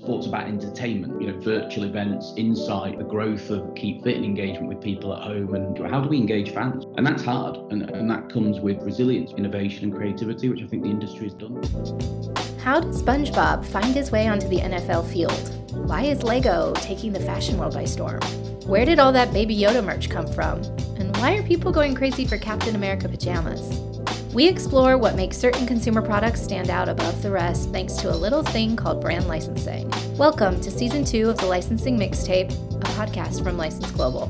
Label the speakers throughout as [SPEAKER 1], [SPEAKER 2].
[SPEAKER 1] Sports about entertainment, you know, virtual events, insight, the growth of keep fit and engagement with people at home, and how do we engage fans? And that's hard, and, and that comes with resilience, innovation, and creativity, which I think the industry has done.
[SPEAKER 2] How did SpongeBob find his way onto the NFL field? Why is Lego taking the fashion world by storm? Where did all that Baby Yoda merch come from? And why are people going crazy for Captain America pajamas? We explore what makes certain consumer products stand out above the rest thanks to a little thing called brand licensing. Welcome to season two of the Licensing Mixtape, a podcast from License Global.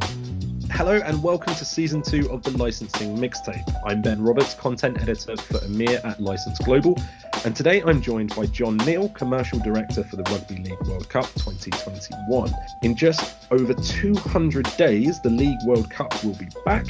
[SPEAKER 3] Hello and welcome to season two of the Licensing Mixtape. I'm Ben Roberts, content editor for EMEA at License Global, and today I'm joined by John Neill, commercial director for the Rugby League World Cup 2021. In just over 200 days, the League World Cup will be back,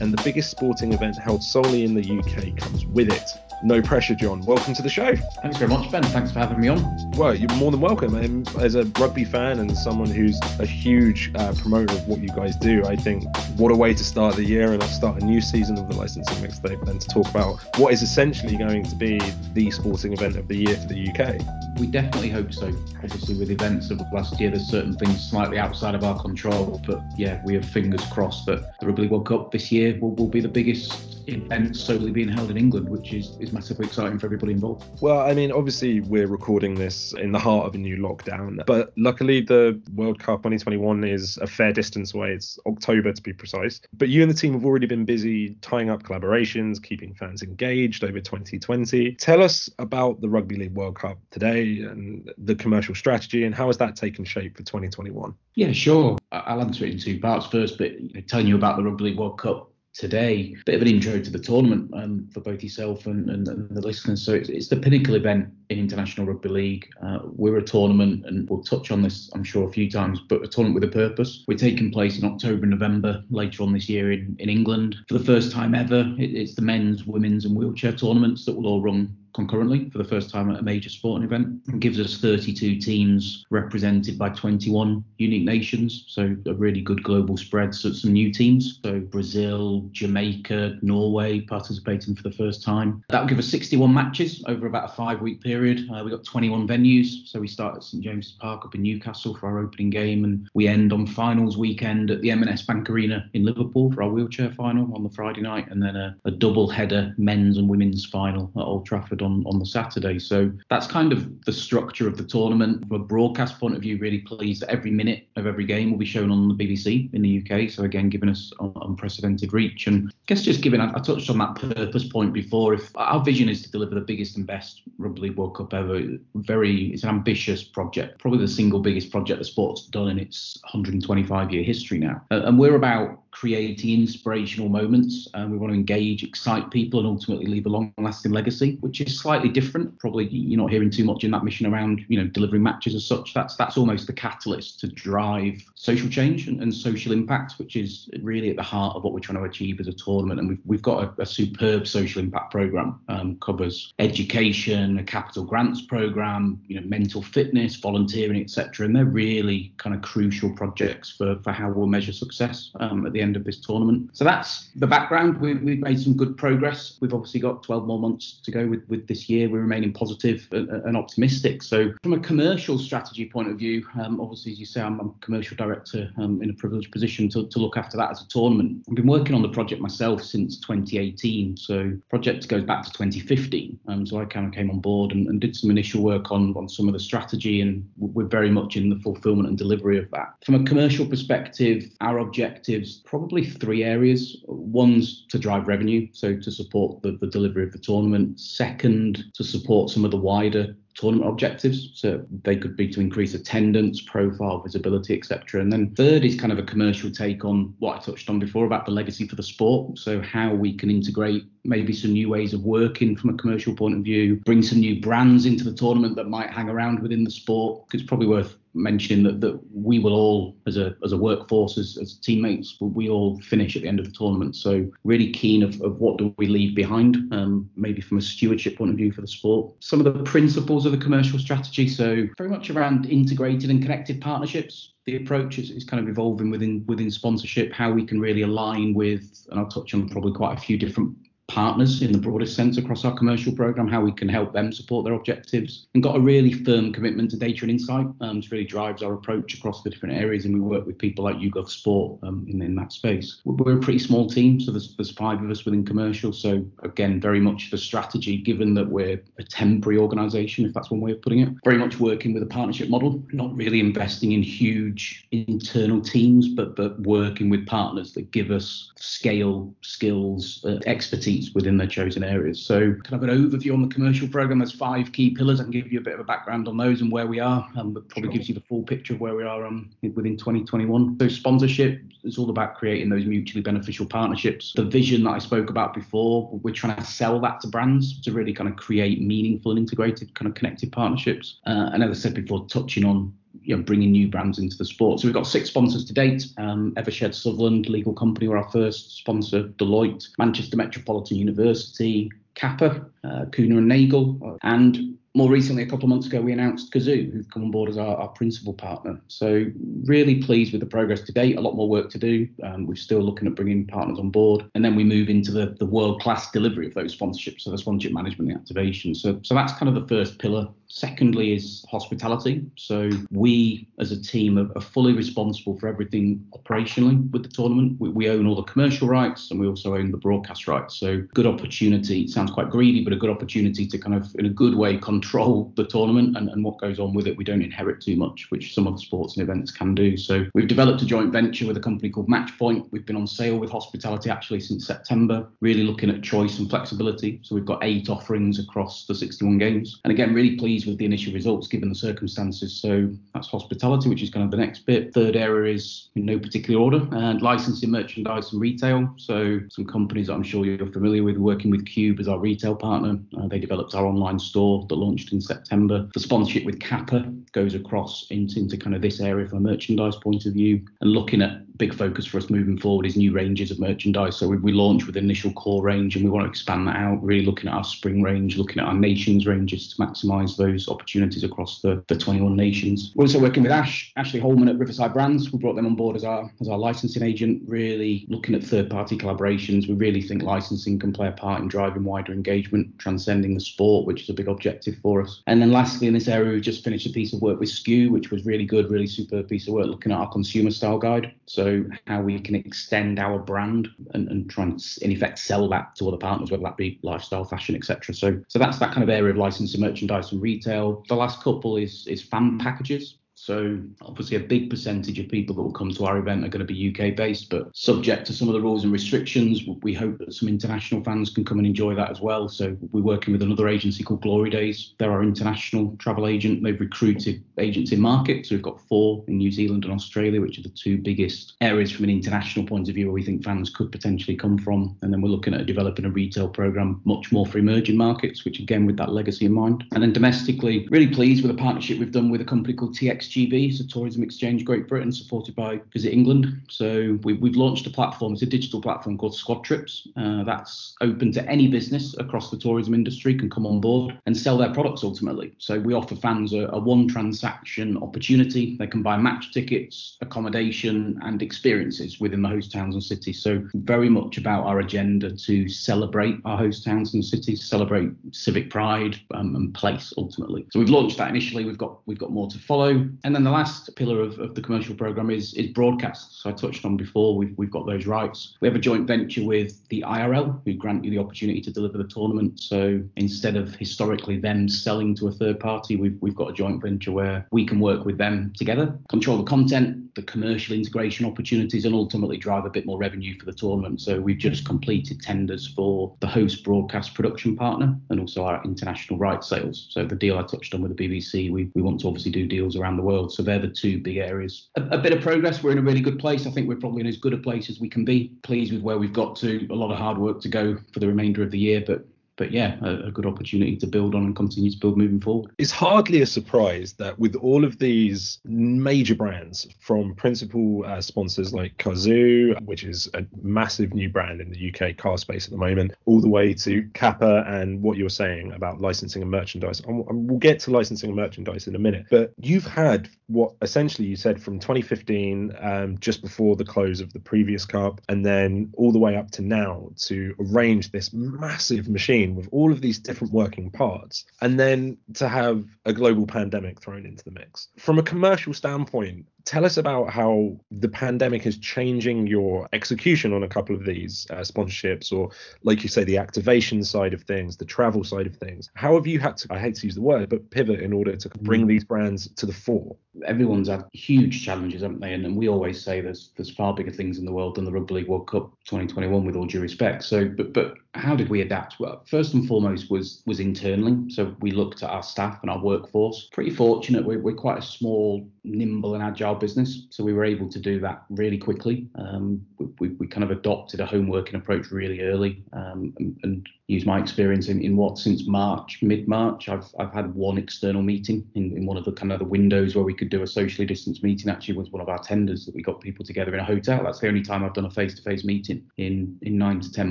[SPEAKER 3] and the biggest sporting event held solely in the UK comes with it. No pressure, John. Welcome to the show.
[SPEAKER 1] Thanks very much, Ben. Thanks for having me on.
[SPEAKER 3] Well, you're more than welcome. And as a rugby fan and someone who's a huge uh, promoter of what you guys do, I think what a way to start the year and start a new season of the licensing mixtape than to talk about what is essentially going to be the sporting event of the year for the UK.
[SPEAKER 1] We definitely hope so. Obviously, with events of last year, there's certain things slightly outside of our control. But yeah, we have fingers crossed that the Rugby World Cup this year will, will be the biggest event solely being held in England, which is, is massively exciting for everybody involved.
[SPEAKER 3] Well, I mean, obviously, we're recording this in the heart of a new lockdown, but luckily, the World Cup 2021 is a fair distance away. It's October to be precise. But you and the team have already been busy tying up collaborations, keeping fans engaged over 2020. Tell us about the Rugby League World Cup today and the commercial strategy, and how has that taken shape for 2021?
[SPEAKER 1] Yeah, sure. I'll answer it in two parts first, but telling you about the Rugby League World Cup today. Bit of an intro to the tournament um, for both yourself and, and, and the listeners. So it's, it's, the pinnacle event in International Rugby League. Uh, we're a tournament, and we'll touch on this, I'm sure, a few times, but a tournament with a purpose. We're taking place in October November later on this year in, in England. For the first time ever, it, it's the men's, women's, and wheelchair tournaments that will all run concurrently for the first time at a major sporting event. It gives us 32 teams represented by 21 unique nations, so a really good global spread. So some new teams, so Brazil, Jamaica, Norway participating for the first time. That will give us 61 matches over about a five-week period. Uh, we've got 21 venues, so we start at St James's Park up in Newcastle for our opening game, and we end on finals weekend at the M&S Bank Arena in Liverpool for our wheelchair final on the Friday night, and then a, a double header men's and women's final at Old Trafford on, on the Saturday. So that's kind of the structure of the tournament. From a broadcast point of view, really pleased that every minute of every game will be shown on the BBC in the UK. So again, giving us unprecedented reach. And I guess just giving, I, touched on that purpose point before. If our vision is to deliver the biggest and best Rugby World Cup ever, very, it's an ambitious project, probably the single biggest project the sport's done in its 125 year history now. and we're about creating inspirational moments. and we want to engage, excite people, and ultimately leave a long-lasting legacy, which is slightly different. Probably you're not hearing too much in that mission around, you know, delivering matches as such. That's that's almost the catalyst to drive social change and, and social impact, which is really at the heart of what we're trying to achieve as a tournament. And we've we've got a, a superb social impact program. Um, covers education, a capital grants program, you know, mental fitness, volunteering, etc. And they're really kind of crucial projects for for how we'll measure success um, at the end end of this tournament. So that's the background. We, we've made some good progress. We've obviously got 12 more months to go with, with this year. We're remaining positive and, and optimistic. So from a commercial strategy point of view, um, obviously, as you say, I'm, I'm a commercial director um, in a privileged position to, to look after that as a tournament. I've been working on the project myself since 2018. So project goes back to 2015. Um, so I kind of came on board and, and did some initial work on, on some of the strategy and we're very much in the fulfillment and delivery of that. From a commercial perspective, our objectives probably three areas. One's to drive revenue, so to support the, the delivery of the tournament. Second, to support some of the wider tournament objectives. So they could be to increase attendance, profile, visibility, etc. And then third is kind of a commercial take on what I touched on before about the legacy for the sport. So how we can integrate maybe some new ways of working from a commercial point of view, bring some new brands into the tournament that might hang around within the sport. It's probably worth mentioning that, that we will all, as a as a workforce, as, as teammates, we all finish at the end of the tournament. So really keen of, of what do we leave behind, um, maybe from a stewardship point of view for the sport. Some of the principles of the commercial strategy, so very much around integrated and connected partnerships the approach is, is, kind of evolving within within sponsorship, how we can really align with, and I'll touch on probably quite a few different partners in the broadest sense across our commercial program, how we can help them support their objectives, and got a really firm commitment to data and insight, um, which really drives our approach across the different areas. And we work with people like YouGov Sport um, in, in that space. We're a pretty small team, so there's, there's five of us within commercial. So again, very much the strategy, given that we're a temporary organisation, if that's one way of putting it, very much working with a partnership model, not really investing in huge internal teams, but but working with partners that give us scale, skills, uh, expertise within their chosen areas. So, kind of an overview on the commercial program. There's five key pillars. I can give you a bit of a background on those and where we are, and um, probably sure. gives you the full picture of where we are um, within 2021. So, sponsorship is all about creating those mutually beneficial partnerships. The vision that I spoke about before, we're trying to sell that to brands to really kind of create meaningful and integrated, kind of connected partnerships. Uh, and as I said before, touching on you know, bringing new brands into the sport. So we've got six sponsors to date. Um, Eversheds Sutherland, legal company, were our first sponsor. Deloitte, Manchester Metropolitan University, Kappa, uh, and Nagel, and more recently, a couple of months ago, we announced Cazoo, who've come on board as our, our, principal partner. So, really pleased with the progress to date. A lot more work to do. Um, we're still looking at bringing partners on board. And then we move into the, the world class delivery of those sponsorships, so the sponsorship management and activation. So, so, that's kind of the first pillar. Secondly, is hospitality. So, we as a team are, are fully responsible for everything operationally with the tournament. We, we own all the commercial rights and we also own the broadcast rights. So, good opportunity. It sounds quite greedy, but a good opportunity to kind of, in a good way, control the tournament and, and what goes on with it. We don't inherit too much, which some other sports and events can do. So we've developed a joint venture with a company called Matchpoint. We've been on sale with hospitality actually since September, really looking at choice and flexibility. So we've got eight offerings across the 61 games. And again, really pleased with the initial results given the circumstances. So that's hospitality, which is kind of the next bit. Third area is in no particular order, and licensing, merchandise, and retail. So some companies that I'm sure you're familiar with, working with Cube as our retail partner. Uh, they developed our online store that launched in September. The sponsorship with Kappa goes across into, into kind of this area from a merchandise point of view and looking at big focus for us moving forward is new ranges of merchandise. So we, we launched with initial core range and we want to expand that out, really looking at our spring range, looking at our nations ranges to maximise those opportunities across the, the 21 nations. We're also working with Ash, Ashley Holman at Riverside Brands. We brought them on board as our as our licensing agent, really looking at third party collaborations. We really think licensing can play a part in driving wider engagement, transcending the sport, which is a big objective for us. And then lastly, in this area, we just finished a piece of work with SKU, which was really good, really super piece of work looking at our consumer style guide. So how we can extend our brand and, and try and in effect sell that to other partners, whether that be lifestyle, fashion, etc. So so that's that kind of area of licensing, merchandise, and retail. The last couple is is fan mm. packages. So obviously a big percentage of people that will come to our event are going to be UK based, but subject to some of the rules and restrictions, we hope that some international fans can come and enjoy that as well. So we're working with another agency called Glory Days. They're our international travel agent. They've recruited agents in market. So we've got four in New Zealand and Australia, which are the two biggest areas from an international point of view where we think fans could potentially come from. And then we're looking at developing a retail program much more for emerging markets, which again with that legacy in mind. And then domestically, really pleased with the partnership we've done with a company called TX TXGB, so Tourism Exchange Great Britain, supported by Visit England. So we, have launched a platform, it's a digital platform called Squad Trips. Uh, that's open to any business across the tourism industry can come on board and sell their products ultimately. So we offer fans a, a one transaction opportunity. They can buy match tickets, accommodation, and experiences within the host towns and cities. So very much about our agenda to celebrate our host towns and cities, celebrate civic pride um, and place ultimately. So we've launched that initially. We've got we've got more to follow. And then the last pillar of, of the commercial program is is broadcast. So I touched on before, we've, we've got those rights. We have a joint venture with the IRL, who grant you the opportunity to deliver the tournament. So instead of historically them selling to a third party, we've, we've got a joint venture where we can work with them together, control the content, the commercial integration opportunities, and ultimately drive a bit more revenue for the tournament. So we've just completed tenders for the host broadcast production partner and also our international rights sales. So the deal I touched on with the BBC, we, we want to obviously do deals around the world. So they're the two big areas. A, a, bit of progress. We're in a really good place. I think we're probably in as good a place as we can be. Pleased with where we've got to. A lot of hard work to go for the remainder of the year, but but yeah, a, a, good opportunity to build on and continue to build moving forward.
[SPEAKER 3] It's hardly a surprise that with all of these major brands, from principal uh, sponsors like Cazoo, which is a massive new brand in the UK car space at the moment, all the way to Kappa and what you're saying about licensing and merchandise. And we'll get to licensing and merchandise in a minute, but you've had what essentially you said from 2015, um, just before the close of the previous cup, and then all the way up to now to arrange this massive machine with all of these different working parts, and then to have a global pandemic thrown into the mix. From a commercial standpoint, tell us about how the pandemic is changing your execution on a couple of these uh, sponsorships or like you say the activation side of things the travel side of things. How have you had to i hate to use the word but pivot in order to bring these brands to the fore?
[SPEAKER 1] Everyone's had huge challenges haven't they? And, and we always say there's there's far bigger things in the world than the rugby league world cup 2021 with all due respect. So but but how did we adapt well first and foremost was was internally so we looked at our staff and our workforce pretty fortunate we're, we're quite a small nimble and agile business. So we were able to do that really quickly. Um, we, we, kind of adopted a home working approach really early um, and, and use my experience in, in what since March, mid March, I've I've had one external meeting in, in one of the kind of the windows where we could do a socially distanced meeting. Actually, was one of our tenders that we got people together in a hotel. That's the only time I've done a face to face meeting in in nine to ten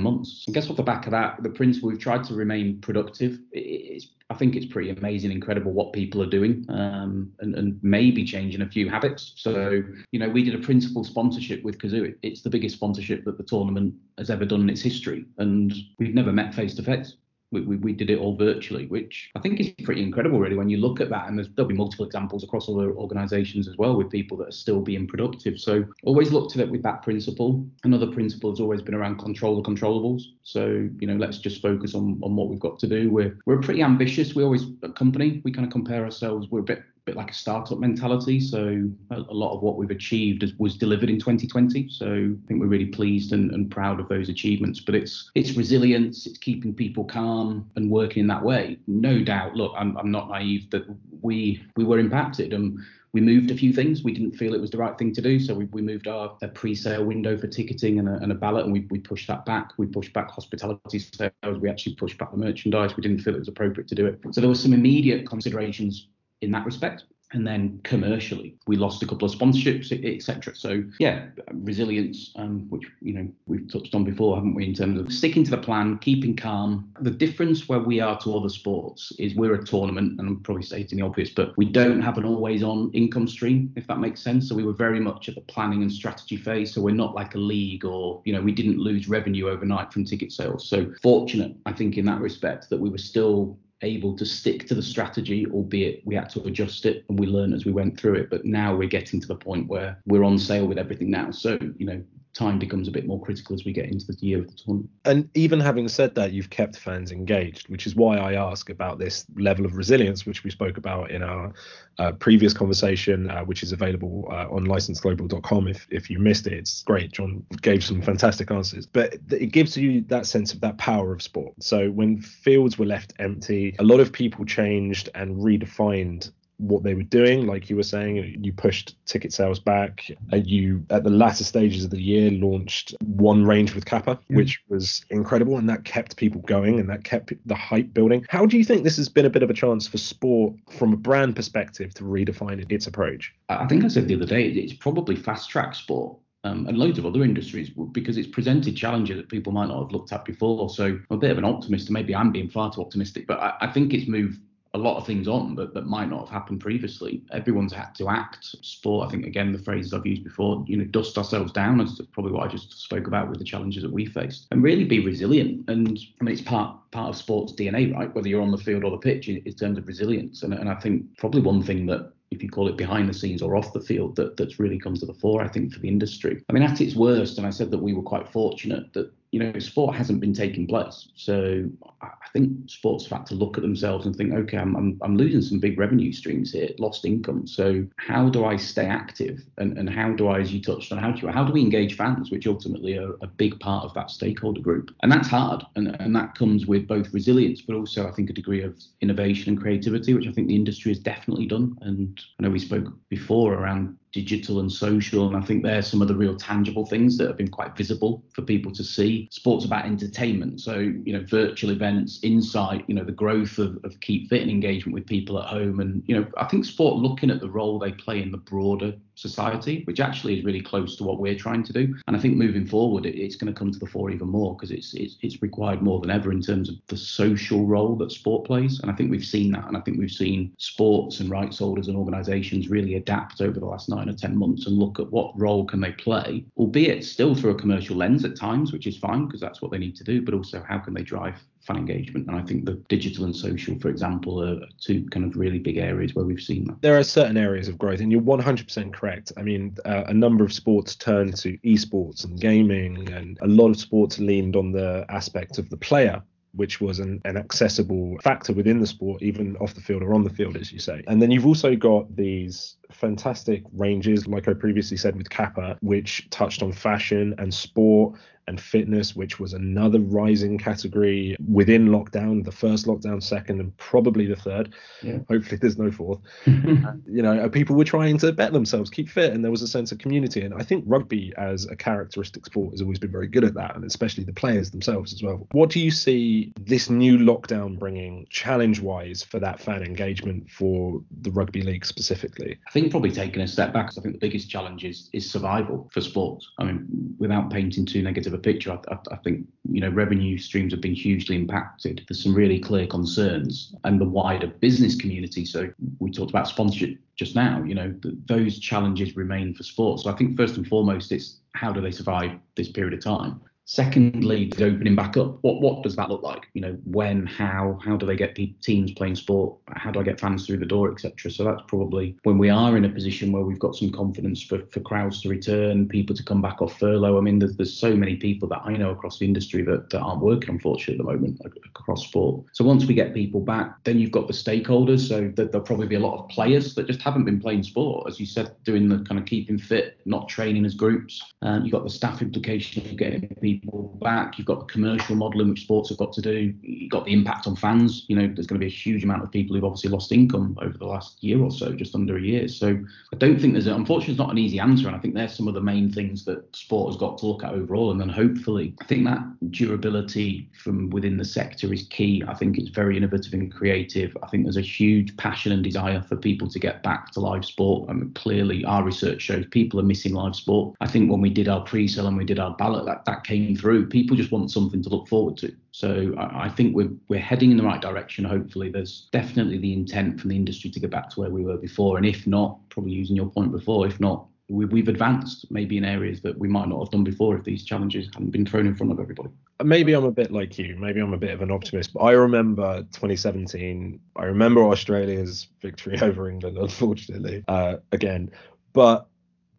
[SPEAKER 1] months. I guess off the back of that, the principle we've tried to remain productive. It's I think it's pretty amazing, incredible what people are doing, um, and, and maybe changing a few habits. So, you know, we did a principal sponsorship with Cazoo. It's the biggest sponsorship that the tournament has ever done in its history, and we've never met face to face we, we, we, did it all virtually, which I think is pretty incredible, really, when you look at that. And there'll be multiple examples across other organizations as well with people that are still being productive. So always looked at it with that principle. Another principle has always been around control the controllables. So, you know, let's just focus on, on what we've got to do. We're, we're pretty ambitious. We always, a company, we kind of compare ourselves, we're a bit bit like a startup mentality. So a, lot of what we've achieved was delivered in 2020. So I think we're really pleased and, and proud of those achievements. But it's it's resilience, it's keeping people calm and working in that way. No doubt. Look, I'm, I'm not naive that we we were impacted and we moved a few things. We didn't feel it was the right thing to do, so we, we moved our pre-sale window for ticketing and a, and a ballot, and we, we pushed that back. We pushed back hospitality sales. We actually pushed back the merchandise. We didn't feel it was appropriate to do it. So there were some immediate considerations in that respect. And then commercially we lost a couple of sponsorships etc so yeah resilience um, which you know we've touched on before haven't we in terms of sticking to the plan keeping calm. The difference where we are to other sports is we're a tournament and i'm probably stating the obvious but we don't have an always on income stream if that makes sense. So we were very much at the planning and strategy phase. So we're not like a league or you know we didn't lose revenue overnight from ticket sales. So fortunate i think in that respect that we were still able to stick to the strategy, albeit we had to adjust it and we learned as we went through it. But now we're getting to the point where we're on sale with everything now. So, you know, time becomes a bit more critical as we get into the year of the tournament.
[SPEAKER 3] And even having said that, you've kept fans engaged, which is why I ask about this level of resilience, which we spoke about in our uh, previous conversation, uh, which is available uh, on licenseglobal.com. If if you missed it, it's great. John gave some fantastic answers, but it gives you that sense of that power of sport. So when fields were left empty, a lot of people changed and redefined what they were doing. Like you were saying, you pushed ticket sales back, and you at the latter stages of the year launched one range with Kappa, yeah. which was incredible, and that kept people going and that kept the hype building. How do you think this has been a bit of a chance for sport from a brand perspective to redefine its approach?
[SPEAKER 1] I think I said the other day, it's probably fast track sport. Um, and loads of other industries because it's presented challenges that people might not have looked at before. So I'm a bit of an optimist, and maybe I'm being far too optimistic, but I, I think it's moved a lot of things on that, that might not have happened previously. Everyone's had to act. Sport, I think, again, the phrases I've used before, you know, dust ourselves down, as probably what I just spoke about with the challenges that we faced, and really be resilient. And I mean, it's part part of sports DNA, right? Whether you're on the field or the pitch, in, in terms of resilience. And, and I think probably one thing that if you call it behind the scenes or off the field, that that's really come to the fore, I think, for the industry. I mean, at its worst, and I said that we were quite fortunate that you know, sport hasn't been taking place. So I think sports have had to look at themselves and think, okay, I'm, I'm, I'm, losing some big revenue streams here, lost income. So how do I stay active? And, and how do I, as you touched on, how do, how do we engage fans, which ultimately are a big part of that stakeholder group? And that's hard. And, and that comes with both resilience, but also I think a degree of innovation and creativity, which I think the industry has definitely done. And I know we spoke before around digital and social. And I think they're some of the real tangible things that have been quite visible for people to see. Sports about entertainment. So, you know, virtual events, insight, you know, the growth of, of Keep Fit and engagement with people at home. And, you know, I think sport looking at the role they play in the broader society, which actually is really close to what we're trying to do. And I think moving forward, it, it's going to come to the fore even more because it's, it's it's required more than ever in terms of the social role that sport plays. And I think we've seen that. And I think we've seen sports and rights holders and organisations really adapt over the last nine or ten months and look at what role can they play, albeit still through a commercial lens at times, which is fine because that's what they need to do. But also, how can they drive fan engagement. And I think the digital and social, for example, are two kind of really big areas where we've seen that.
[SPEAKER 3] There are certain areas of growth, and you're 100% correct. I mean, uh, a number of sports turned to esports and gaming, and a lot of sports leaned on the aspect of the player which was an, an accessible factor within the sport, even off the field or on the field, as you say. And then you've also got these fantastic ranges, like I previously said with Kappa, which touched on fashion and sport and fitness, which was another rising category within lockdown, the first lockdown, second, and probably the third. Yeah. Hopefully, there's no fourth. you know, people were trying to bet themselves, keep fit, and there was a sense of community. And I think rugby, as a characteristic sport, has always been very good at that, and especially the players themselves as well. What do you see this new lockdown bringing, challenge wise, for that fan engagement for the rugby league specifically?
[SPEAKER 1] I think probably taking a step back, I think the biggest challenge is, is survival for sports. I mean, without painting too negative picture, I, I, I, think you know revenue streams have been hugely impacted. There's some really clear concerns, and the wider business community. So we talked about sponsorship just now. You know, th- those challenges remain for sports. So I think first and foremost, it's how do they survive this period of time? Secondly, the opening back up, what what does that look like? You know, when, how, how do they get teams playing sport? How do I get fans through the door, etc. So that's probably when we are in a position where we've got some confidence for, for crowds to return, people to come back off furlough. I mean, there's, there's so many people that I know across the industry that, that aren't working, unfortunately, at the moment across sport. So once we get people back, then you've got the stakeholders. So there'll probably be a lot of players that just haven't been playing sport, as you said, doing the kind of keeping fit, not training as groups. Um, you've got the staff implication of getting people people back. You've got the commercial model in which sports have got to do. You've got the impact on fans. You know, there's going to be a huge amount of people who've obviously lost income over the last year or so, just under a year. So I don't think there's, a, unfortunately, it's not an easy answer. And I think there's some of the main things that sport has got to look at overall. And then hopefully, I think that durability from within the sector is key. I think it's very innovative and creative. I think there's a huge passion and desire for people to get back to live sport. I mean, clearly, our research shows people are missing live sport. I think when we did our pre-sale and we did our ballot, that, that came through. People just want something to look forward to. So I, I, think we're we're heading in the right direction. Hopefully, there's definitely the intent from the industry to get back to where we were before, and if not, probably using your point before, if not, we, we've advanced maybe in areas that we might not have done before if these challenges hadn't been thrown in front of everybody.
[SPEAKER 3] Maybe I'm a bit like you. Maybe I'm a bit of an optimist, but I remember 2017. I remember Australia's victory over England, unfortunately, uh, again. But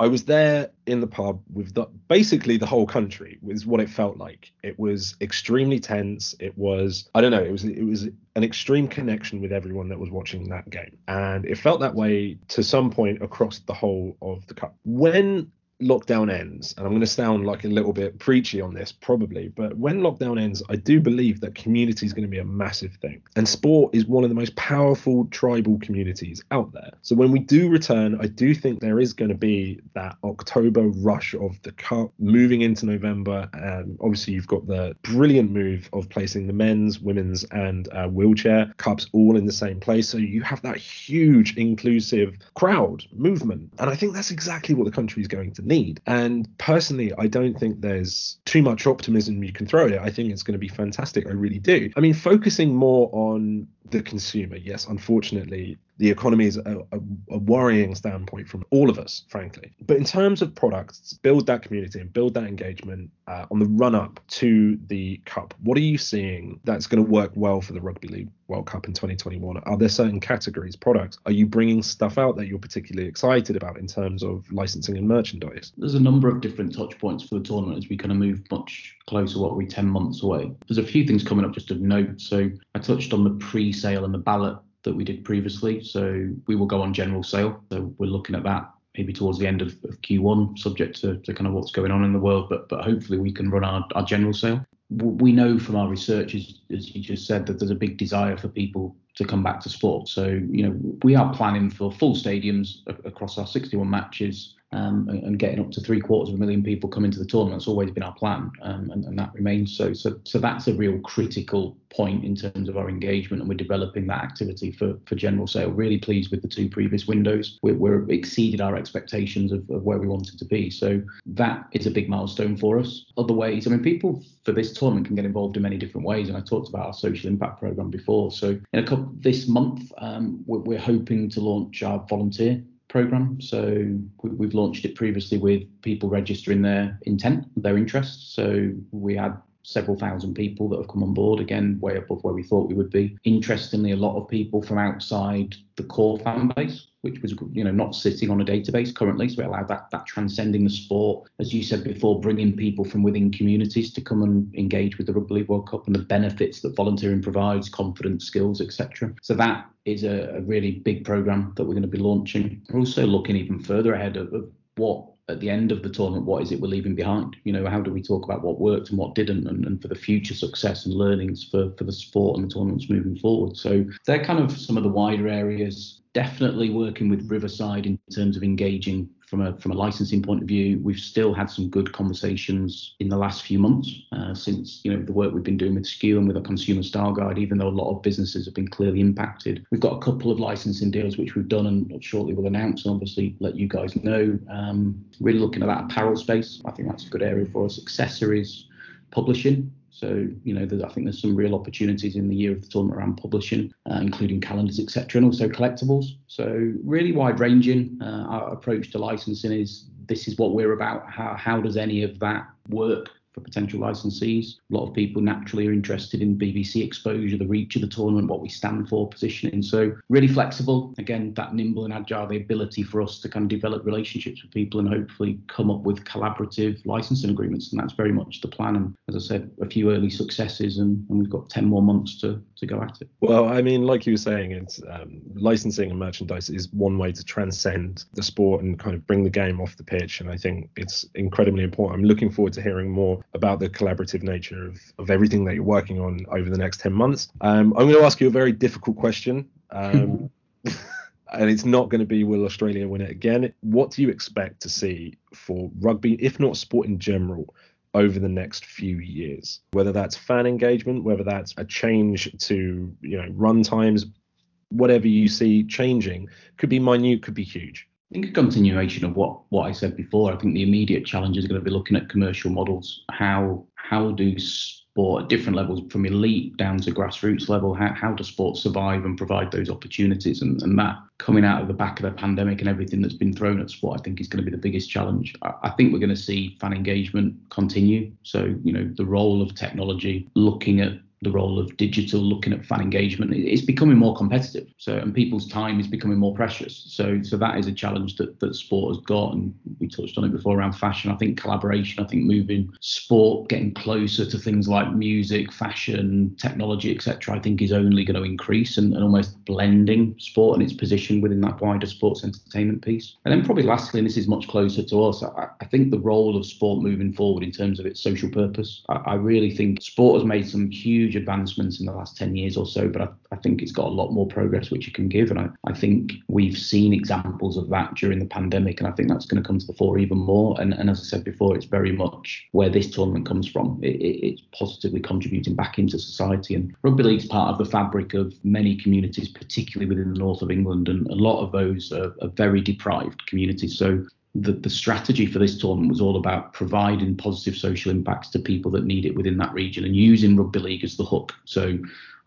[SPEAKER 3] I was there in the pub with the, basically the whole country was what it felt like. It was extremely tense. It was I don't know. It was it was an extreme connection with everyone that was watching that game, and it felt that way to some point across the whole of the cup. When lockdown ends, and I'm going to sound like a little bit preachy on this probably, but when lockdown ends, I do believe that community is going to be a massive thing. And sport is one of the most powerful tribal communities out there. So when we do return, I do think there is going to be that October rush of the cup moving into November. And obviously, you've got the brilliant move of placing the men's, women's, and uh, wheelchair cups all in the same place. So you have that huge inclusive crowd movement. And I think that's exactly what the country is going to need. And personally, I don't think there's too much optimism you can throw at it. I think it's going to be fantastic. I really do. I mean, focusing more on the consumer, yes, unfortunately, the economy is a, a, a, worrying standpoint from all of us, frankly. But in terms of products, build that community and build that engagement uh, on the run up to the Cup. What are you seeing that's going to work well for the Rugby League World Cup in 2021? Are there certain categories, products? Are you bringing stuff out that you're particularly excited about in terms of licensing and merchandise?
[SPEAKER 1] There's a number of different touch points for the tournament as we kind of move much closer, what are we, 10 months away. There's a few things coming up just of note. So I touched on the pre sale and the ballot that we did previously. So we will go on general sale. So we're looking at that maybe towards the end of, of Q1, subject to, to kind of what's going on in the world. But but hopefully we can run our, our general sale. We know from our research, as, as you just said, that there's a big desire for people to come back to sport. So, you know, we are planning for full stadiums across our 61 matches um, and, getting up to three quarters of a million people coming to the tournament. That's always been our plan, um, and, and, that remains so. So, so that's a real critical point in terms of our engagement, and we're developing that activity for for general sale. Really pleased with the two previous windows. We're, we're exceeded our expectations of, of where we wanted to be. So that is a big milestone for us. Other ways, I mean, people for this tournament can get involved in many different ways, and I talked about our social impact program before. So in a couple this month, um, we're, we're hoping to launch our volunteer program. So we've launched it previously with people registering their intent, their interest. So we had several thousand people that have come on board again way above where we thought we would be. Interestingly a lot of people from outside the core fan base which was you know not sitting on a database currently so it allowed that that transcending the sport. As you said before bringing people from within communities to come and engage with the rugby league world cup and the benefits that volunteering provides confidence skills etc so that is a, a, really big program that we're going to be launching. We're also looking even further ahead of, of what at the end of the tournament, what is it we're leaving behind? You know, how do we talk about what worked and what didn't, and, and for the future success and learnings for, for the sport and the tournaments moving forward? So they're kind of some of the wider areas. Definitely working with Riverside in terms of engaging from a from a licensing point of view, we've still had some good conversations in the last few months uh, since you know the work we've been doing with SKU and with a consumer style guide. Even though a lot of businesses have been clearly impacted, we've got a couple of licensing deals which we've done and shortly we'll announce and obviously let you guys know. Um, really looking at that apparel space. I think that's a good area for us. Accessories, publishing. So, you know, I think there's some real opportunities in the year of the tournament around publishing, uh, including calendars, etc., and also collectibles. So, really wide ranging. Uh, our approach to licensing is this is what we're about. How, how does any of that work for potential licensees. A lot of people naturally are interested in BBC exposure, the reach of the tournament, what we stand for, positioning. So really flexible. Again, that nimble and agile, the ability for us to kind of develop relationships with people and hopefully come up with collaborative licensing agreements. And that's very much the plan. And as I said, a few early successes, and, and we've got 10 more months to, to go at it.
[SPEAKER 3] Well, I mean, like you were saying, it's um, licensing and merchandise is one way to transcend the sport and kind of bring the game off the pitch. And I think it's incredibly important. I'm looking forward to hearing more about the collaborative nature of, of everything that you're working on over the next 10 months. Um, I'm going to ask you a very difficult question. Um, and it's not going to be will Australia win it again? What do you expect to see for rugby, if not sport in general, over the next few years? Whether that's fan engagement, whether that's a change to you know run times, whatever you see changing, could be minute, could be huge.
[SPEAKER 1] I think a continuation of what, what I said before. I think the immediate challenge is going to be looking at commercial models. How how do sport at different levels, from elite down to grassroots level, how, how does sport survive and provide those opportunities? And, and that coming out of the back of the pandemic and everything that's been thrown at sport, I think is going to be the biggest challenge. I, I think we're going to see fan engagement continue. So, you know, the role of technology, looking at the role of digital, looking at fan engagement, it's becoming more competitive. So, and people's time is becoming more precious. So, so that is a challenge that that sport has got, and we touched on it before around fashion. I think collaboration. I think moving sport, getting closer to things like music, fashion, technology, etc. I think is only going to increase and, and almost blending sport and its position within that wider sports entertainment piece. And then probably lastly, and this is much closer to us, I, I think the role of sport moving forward in terms of its social purpose. I, I really think sport has made some huge huge advancements in the last 10 years or so, but I, I think it's got a lot more progress which it can give. And I, I think we've seen examples of that during the pandemic, and I think that's going to come to the fore even more. And, and as I said before, it's very much where this tournament comes from. It, it, it's positively contributing back into society. And rugby league's part of the fabric of many communities, particularly within the north of England, and a lot of those are, are very deprived communities. So the, the strategy for this tournament was all about providing positive social impacts to people that need it within that region and using rugby league as the hook. So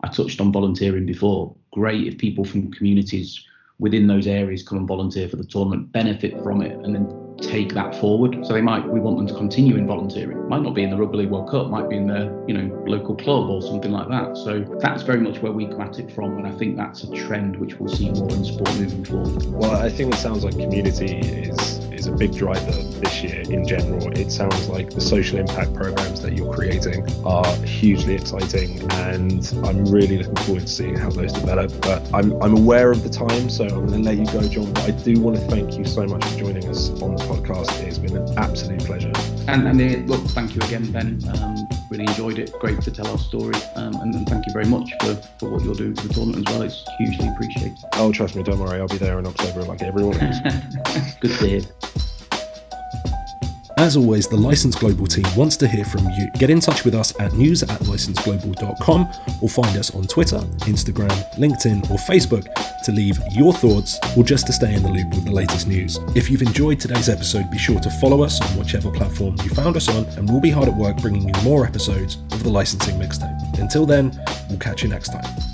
[SPEAKER 1] I touched on volunteering before. Great if people from communities within those areas come and volunteer for the tournament, benefit from it, and then take that forward. So they might we want them to continue in volunteering. Might not be in the Rugby League World Cup, might be in their you know local club or something like that. So that's very much where we come at it from, and I think that's a trend which we'll see more in sport moving forward.
[SPEAKER 3] Well, I think it sounds like community is is a big driver this year in general. It sounds like the social impact programs that you're creating are hugely exciting, and I'm really looking forward to seeing how those develop. But I'm, I'm aware of the time, so I'm going to let you go, John. But I do want to thank you so much for joining us on podcast. It's been an absolute pleasure.
[SPEAKER 1] And, and uh, look, thank you again, Ben. Um, really enjoyed it. Great to tell our story, um, and, and, thank you very much for, for what you're doing for the tournament as well. It's hugely appreciated.
[SPEAKER 4] Oh, trust me, don't worry, I'll be there in October like everyone else.
[SPEAKER 1] Good to hear.
[SPEAKER 3] As always, the License Global team wants to hear from you. Get in touch with us at news at licenseglobal.com or find us on Twitter, Instagram, LinkedIn, or Facebook to leave your thoughts or just to stay in the loop with the latest news. If you've enjoyed today's episode, be sure to follow us on whichever platform you found us on, and we'll be hard at work bringing you more episodes of the Licensing Mixtape. Until then, we'll catch you next time.